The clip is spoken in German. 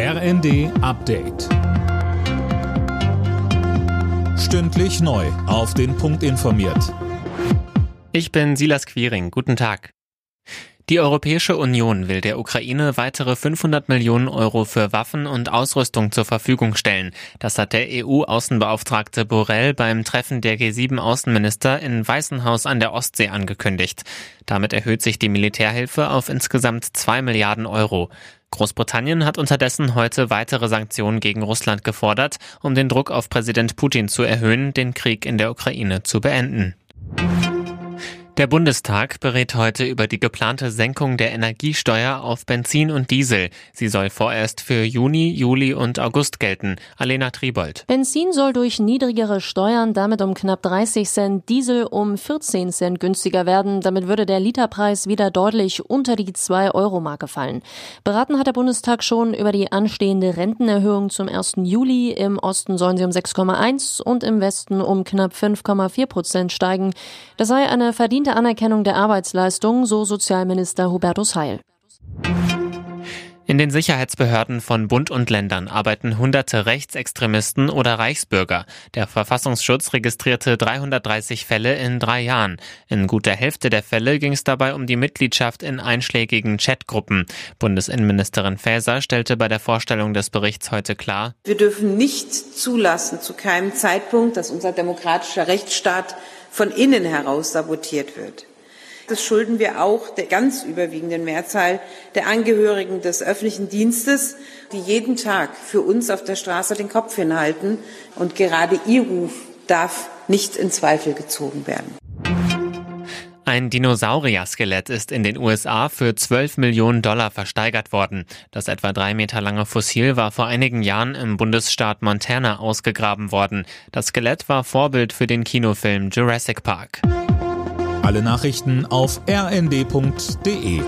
RND Update. Stündlich neu. Auf den Punkt informiert. Ich bin Silas Quiring. Guten Tag. Die Europäische Union will der Ukraine weitere 500 Millionen Euro für Waffen und Ausrüstung zur Verfügung stellen. Das hat der EU-Außenbeauftragte Borrell beim Treffen der G7-Außenminister in Weißenhaus an der Ostsee angekündigt. Damit erhöht sich die Militärhilfe auf insgesamt zwei Milliarden Euro. Großbritannien hat unterdessen heute weitere Sanktionen gegen Russland gefordert, um den Druck auf Präsident Putin zu erhöhen, den Krieg in der Ukraine zu beenden. Der Bundestag berät heute über die geplante Senkung der Energiesteuer auf Benzin und Diesel. Sie soll vorerst für Juni, Juli und August gelten. Alena Tribold. Benzin soll durch niedrigere Steuern damit um knapp 30 Cent, Diesel um 14 Cent günstiger werden. Damit würde der Literpreis wieder deutlich unter die 2-Euro-Marke fallen. Beraten hat der Bundestag schon über die anstehende Rentenerhöhung zum 1. Juli. Im Osten sollen sie um 6,1 und im Westen um knapp 5,4 Prozent steigen. Das sei eine verdiente verdiente Anerkennung der Arbeitsleistung, so Sozialminister Hubertus Heil. In den Sicherheitsbehörden von Bund und Ländern arbeiten hunderte Rechtsextremisten oder Reichsbürger. Der Verfassungsschutz registrierte 330 Fälle in drei Jahren. In gut der Hälfte der Fälle ging es dabei um die Mitgliedschaft in einschlägigen Chatgruppen. Bundesinnenministerin Faeser stellte bei der Vorstellung des Berichts heute klar, wir dürfen nicht zulassen, zu keinem Zeitpunkt, dass unser demokratischer Rechtsstaat von innen heraus sabotiert wird. Das schulden wir auch der ganz überwiegenden Mehrzahl der Angehörigen des öffentlichen Dienstes, die jeden Tag für uns auf der Straße den Kopf hinhalten. Und gerade ihr Ruf darf nicht in Zweifel gezogen werden. Ein Dinosaurier-Skelett ist in den USA für 12 Millionen Dollar versteigert worden. Das etwa drei Meter lange Fossil war vor einigen Jahren im Bundesstaat Montana ausgegraben worden. Das Skelett war Vorbild für den Kinofilm Jurassic Park. Alle Nachrichten auf rnd.de